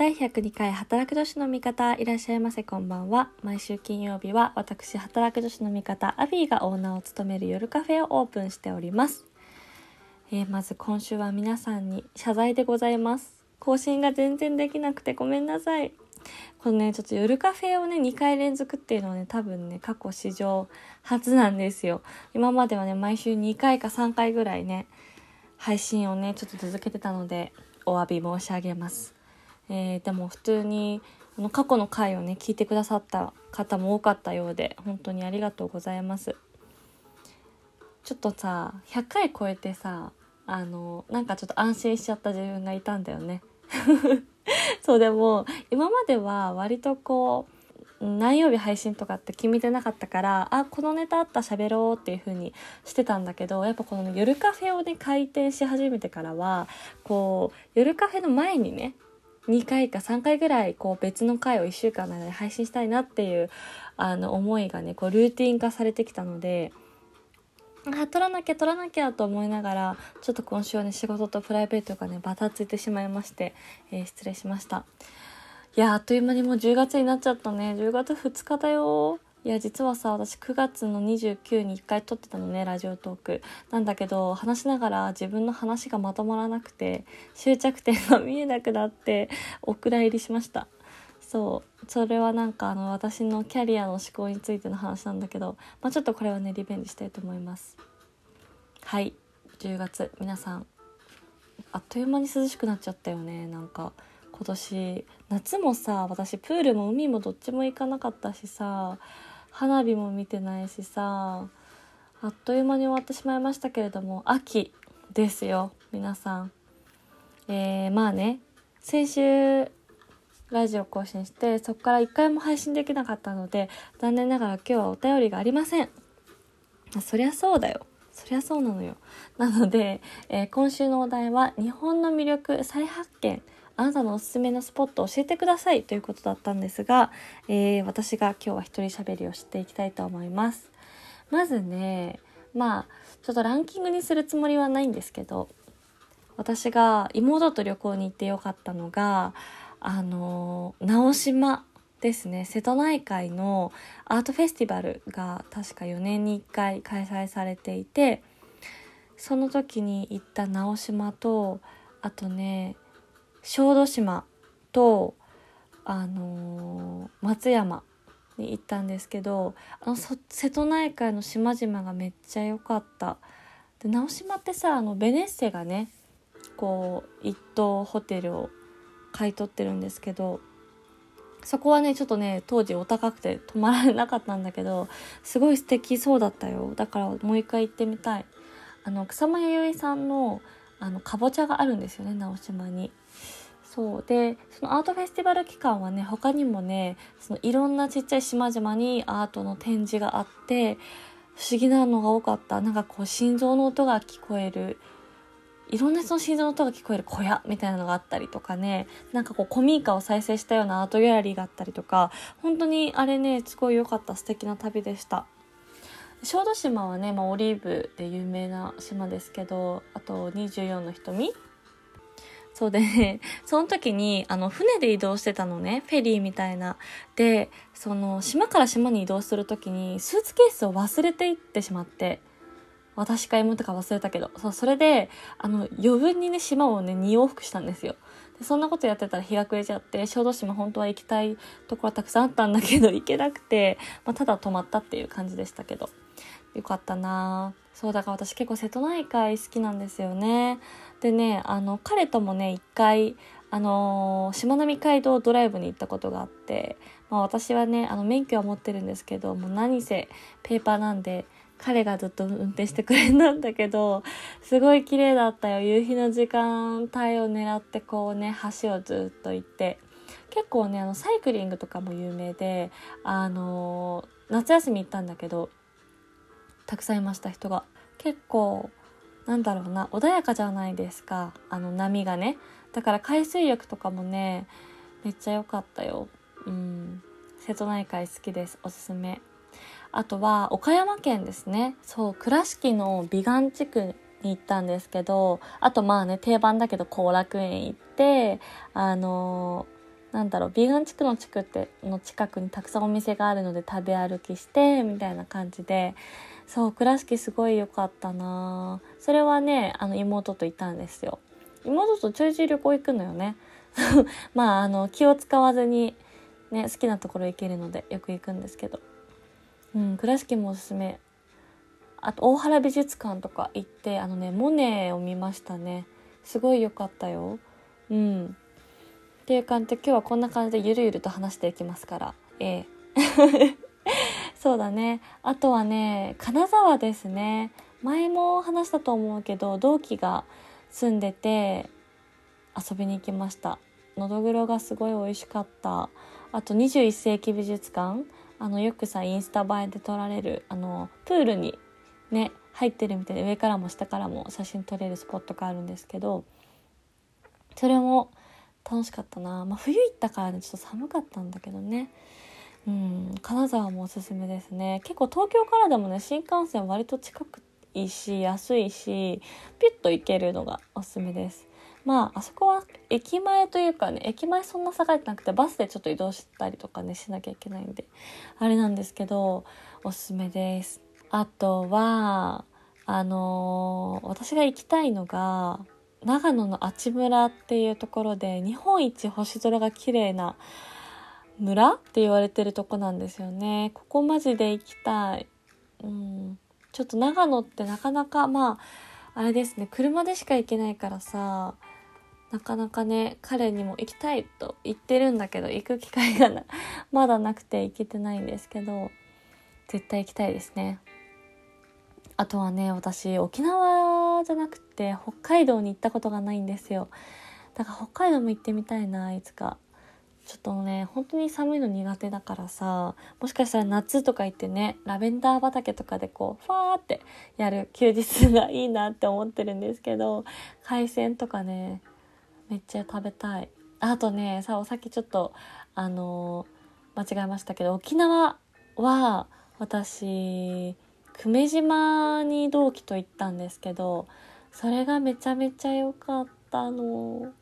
第102回働く女子の味方いらっしゃいませこんばんは。毎週金曜日は私働く女子の味方アビーがオーナーを務める夜カフェをオープンしております、えーまず今週は皆さんに謝罪でございます。更新が全然できなくてごめんなさい。このねちょっと夜カフェをね2回連続っていうのはね多分ね過去史上初なんですよ。今まではね毎週2回か3回ぐらいね配信をねちょっと続けてたのでお詫び申し上げます、えーでも普通にあの過去の回をね聞いてくださった方も多かったようで本当にありがとうございます。ちょっとさ100回超えてさあのなんかちょっと安心しちゃった自分がいたんだよね。そうでも今までは割とこう何曜日配信とかって決めてなかったからあこのネタあった喋ろうっていう風にしてたんだけどやっぱこの、ね、夜カフェをね開店し始めてからはこう夜カフェの前にね2回か3回ぐらいこう別の回を1週間の間で配信したいなっていうあの思いがねこうルーティン化されてきたのであ撮らなきゃ撮らなきゃと思いながらちょっと今週はね仕事とプライベートがねバタついてしまいまして、えー失礼しました。いやあっという間にもう10月になっちゃったね。10月2日だよいや実はさ私9月の29に1回撮ってたのねラジオトーク。なんだけど話しながら自分の話がまとまらなくて終着点が見えなくなってお蔵入りしました。そう。それはなんかあの私のキャリアの思考についての話なんだけど、まあ、ちょっとこれはねリベンジしたいと思います。はい。10月。皆さんあっという間に涼しくなっちゃったよね。なんか今年夏もさ私プールも海もどっちも行かなかったしさ花火も見てないしさあっという間に終わってしまいましたけれども秋ですよ皆さん。えー、まあね先週ラジオ更新してそこから一回も配信できなかったので残念ながら今日はお便りがありません。そりゃそうだよ。そりゃそうなのよ。なので、えー今週のお題は日本の魅力再発見。あなたのおすすめのスポットを教えてくださいということだったんですが、えー私が今日は一人喋りをしていきたいと思います。まずねまあちょっとランキングにするつもりはないんですけど私が妹と旅行に行ってよかったのがあの直島ですね。瀬戸内海のアートフェスティバルが確か4年に1回開催されていてその時に行った直島とあとね小豆島とあの松山に行ったんですけどあの瀬戸内海の島々がめっちゃ良かった。で直島ってさあのベネッセがねこう一棟ホテルを買い取ってるんですけどそこはねちょっとね当時お高くて泊まられなかったんだけどすごい素敵そうだったよだからもう一回行ってみたいあの草間彌生さんのあのかぼちゃがあるんですよね直島に。そう。でそのアートフェスティバル期間はね他にもねそのいろんなちっちゃい島々にアートの展示があって不思議なのが多かった。なんかこう心臓の音が聞こえる。いろんな人の心臓の音が聞こえる。小屋みたいなのがあったりとかね。なんかこう古民家を再生したようなアートギャラリーがあったりとか。本当にあれねすごい良かった。素敵な旅でした。小豆島はね、まあ、オリーブで有名な島ですけどあと24の瞳そうでね、その時に、あの、船で移動してたのね、フェリーみたいな。で、その、島から島に移動する時に、スーツケースを忘れていってしまって、私か妹か忘れたけど、そう、それで、あの、余分にね、島をね、2往復したんですよ。でそんなことやってたら日が暮れちゃって、小豆島本当は行きたいところはたくさんあったんだけど、行けなくて、まあ、ただ泊まったっていう感じでしたけど。よかったなそうだから私結構瀬戸内海好きなんですよね。でね、あの、彼ともね、一回、あのーしまなみ海道ドライブに行ったことがあって、まあ私はね、あの、免許は持ってるんですけど、もう何せペーパーなんで、彼がずっと運転してくれたんだけど、すごい綺麗だったよ。夕日の時間帯を狙ってこうね、橋をずっと行って。結構ね、あの、サイクリングとかも有名で、あの夏休み行ったんだけど、たくさんいました人が。結構、なんだろうな、穏やかじゃないですか。あの波がね。だから海水浴とかもね、めっちゃ良かったよ。うん。瀬戸内海好きです。おすすめ。あとは、岡山県ですね。そう、倉敷の美顔地区に行ったんですけど、あとまあね、定番だけど後楽園行って、あのーなんだろうビーガン地区の地区っての近くにたくさんお店があるので食べ歩きしてみたいな感じでそう倉敷すごい良かったな。それはねあの妹といたんですよ。妹とちょいちょい旅行行くのよね。まああの気を使わずにね好きなところ行けるのでよく行くんですけど。うん倉敷もおすすめ。あと大原美術館とか行ってあのねモネを見ましたね。すごい良かったよ。うん。っていう感じで今日はこんな感じでゆるゆると話していきますから。ええ。そうだね。あとはね金沢ですね。前も話したと思うけど同期が住んでて遊びに行きました。のどぐろがすごい美味しかった。あと21世紀美術館。あのよくさインスタ映えで撮られるあのプールにね入ってるみたいで上からも下からも写真撮れるスポットがあるんですけどそれも楽しかったな、まあ、冬行ったからねちょっと寒かったんだけどね。うん金沢もおすすめですね。結構東京からでもね新幹線割と近くいいし安いしピュッと行けるのがおすすめです。まああそこは駅前というかね駅前そんな栄えてなくてバスでちょっと移動したりとかねしなきゃいけないんであれなんですけどおすすめです。あとはあのー、私が行きたいのが長野の阿智村っていうところで日本一星空が綺麗な村って言われてるとこなんですよね。ここマジで行きたい。うん。ちょっと長野ってなかなかまああれですね。車でしか行けないからさなかなかね彼にも行きたいと言ってるんだけど行く機会が まだなくて行けてないんですけど絶対行きたいですね。あとはね私沖縄じゃなくて北海道に行ったことがないんですよ。だから北海道も行ってみたいないつか。ちょっとね本当に寒いの苦手だからさもしかしたら夏とか行ってねラベンダー畑とかでこうファーってやる休日がいいなって思ってるんですけど海鮮とかねめっちゃ食べたい。あとねさお酒ちょっとあのー、間違えましたけど沖縄は私久米島に同期と行ったんですけどそれがめちゃめちゃ良かったの。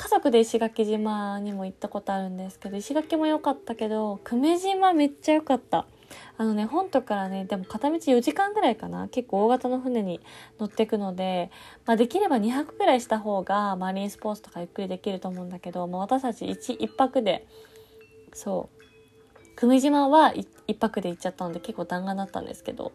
家族で石垣島にも行ったことあるんですけど石垣も良かったけど久米島めっちゃ良かった。あのね本島からねでも片道4時間ぐらいかな。結構大型の船に乗ってくので、まあ、できれば2泊ぐらいした方がマリンスポーツとかゆっくりできると思うんだけど、まあ、私たち 1, 1泊でそう。久米島は一泊で行っちゃったので結構弾丸だったんですけど、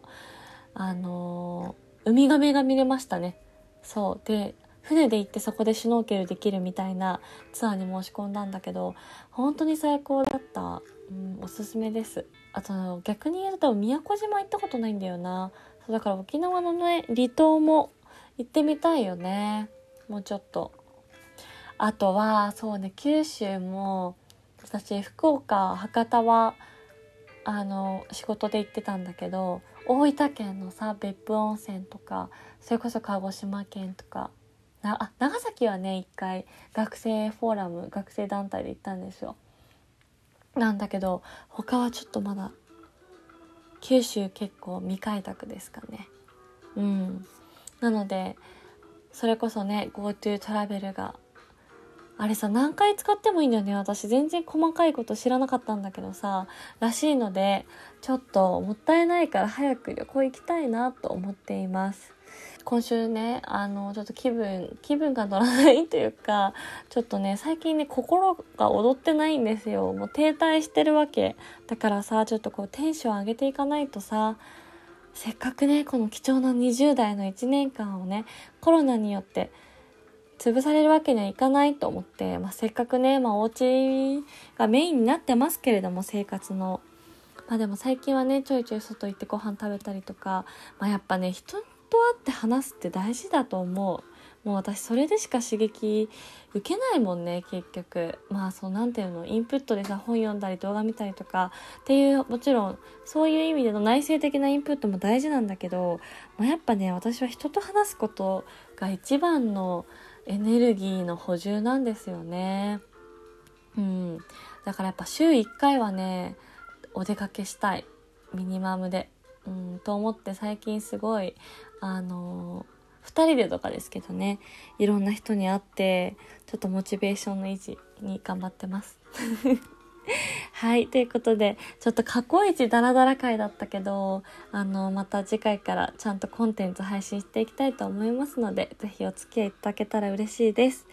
あのー、ウミガメが見れましたね。そう。で、船で行ってそこでシュノーケルできるみたいなツアーに申し込んだんだけど、本当に最高だった。うん、おすすめです。あと、逆に言うと宮古島行ったことないんだよなそう。だから沖縄のね、離島も行ってみたいよね。もうちょっと。あとは、そうね、九州も、私福岡博多はあの仕事で行ってたんだけど大分県のさ別府温泉とかそれこそ鹿児島県とかなあ長崎はね一回学生フォーラム学生団体で行ったんですよ。なんだけど他はちょっとまだ九州結構未開拓ですかね。うん。なのでそれこそね GoTo トラベルがあれさ何回使ってもいいんだよね。私全然細かいこと知らなかったんだけどさらしいのでちょっともったいないから早く旅行行きたいなと思っています。今週ねあのちょっと気分気分が乗らないというかちょっとね最近ね心が踊ってないんですよ。もう停滞してるわけ。だからさちょっとこうテンション上げていかないとさせっかくねこの貴重な20代の1年間をねコロナによって潰されるわけにはいかないと思って、まあ、せっかくね、まあ、お家がメインになってますけれども生活の。まあでも最近はねちょいちょい外行ってご飯食べたりとか、まあ、やっぱね人と会って話すって大事だと思う。もう私それでしか刺激受けないもんね結局まあそうなんていうのインプットでさ本読んだり動画見たりとかっていうもちろんそういう意味での内省的なインプットも大事なんだけど、まあ、やっぱね私は人と話すことが一番のエネルギーの補充なんですよね。うん。だからやっぱ週1回はね、お出かけしたい。ミニマムで。うん、と思って最近すごい、あの2人でとかですけどねいろんな人に会ってちょっとモチベーションの維持に頑張ってますはい。ということで、ちょっと過去一ダラダラ回だったけど、あの、また次回からちゃんとコンテンツ配信していきたいと思いますので、ぜひお付き合いいただけたら嬉しいです。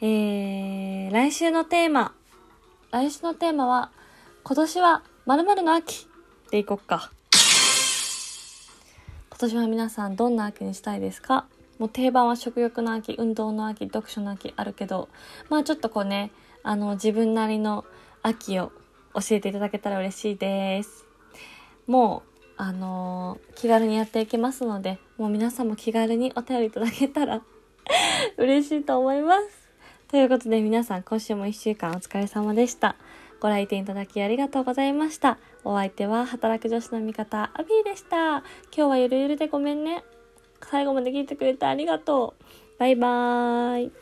えー、来週のテーマ。来週のテーマは、今年は〇〇の秋でいこっか。今年は皆さんどんな秋にしたいですか？もう定番は食欲の秋、運動の秋、読書の秋あるけど、まあちょっとこうね、あの、自分なりの秋を教えていただけたら嬉しいです。もう、あのー、気軽にやっていきますので、もう皆さんも気軽にお便りいただけたら 嬉しいと思います。ということで皆さん今週も一週間お疲れ様でした。ご来店いただきありがとうございました。お相手は働く女子の味方、アビーでした。今日はゆるゆるでごめんね。最後まで聞いてくれてありがとう。バイバーイ。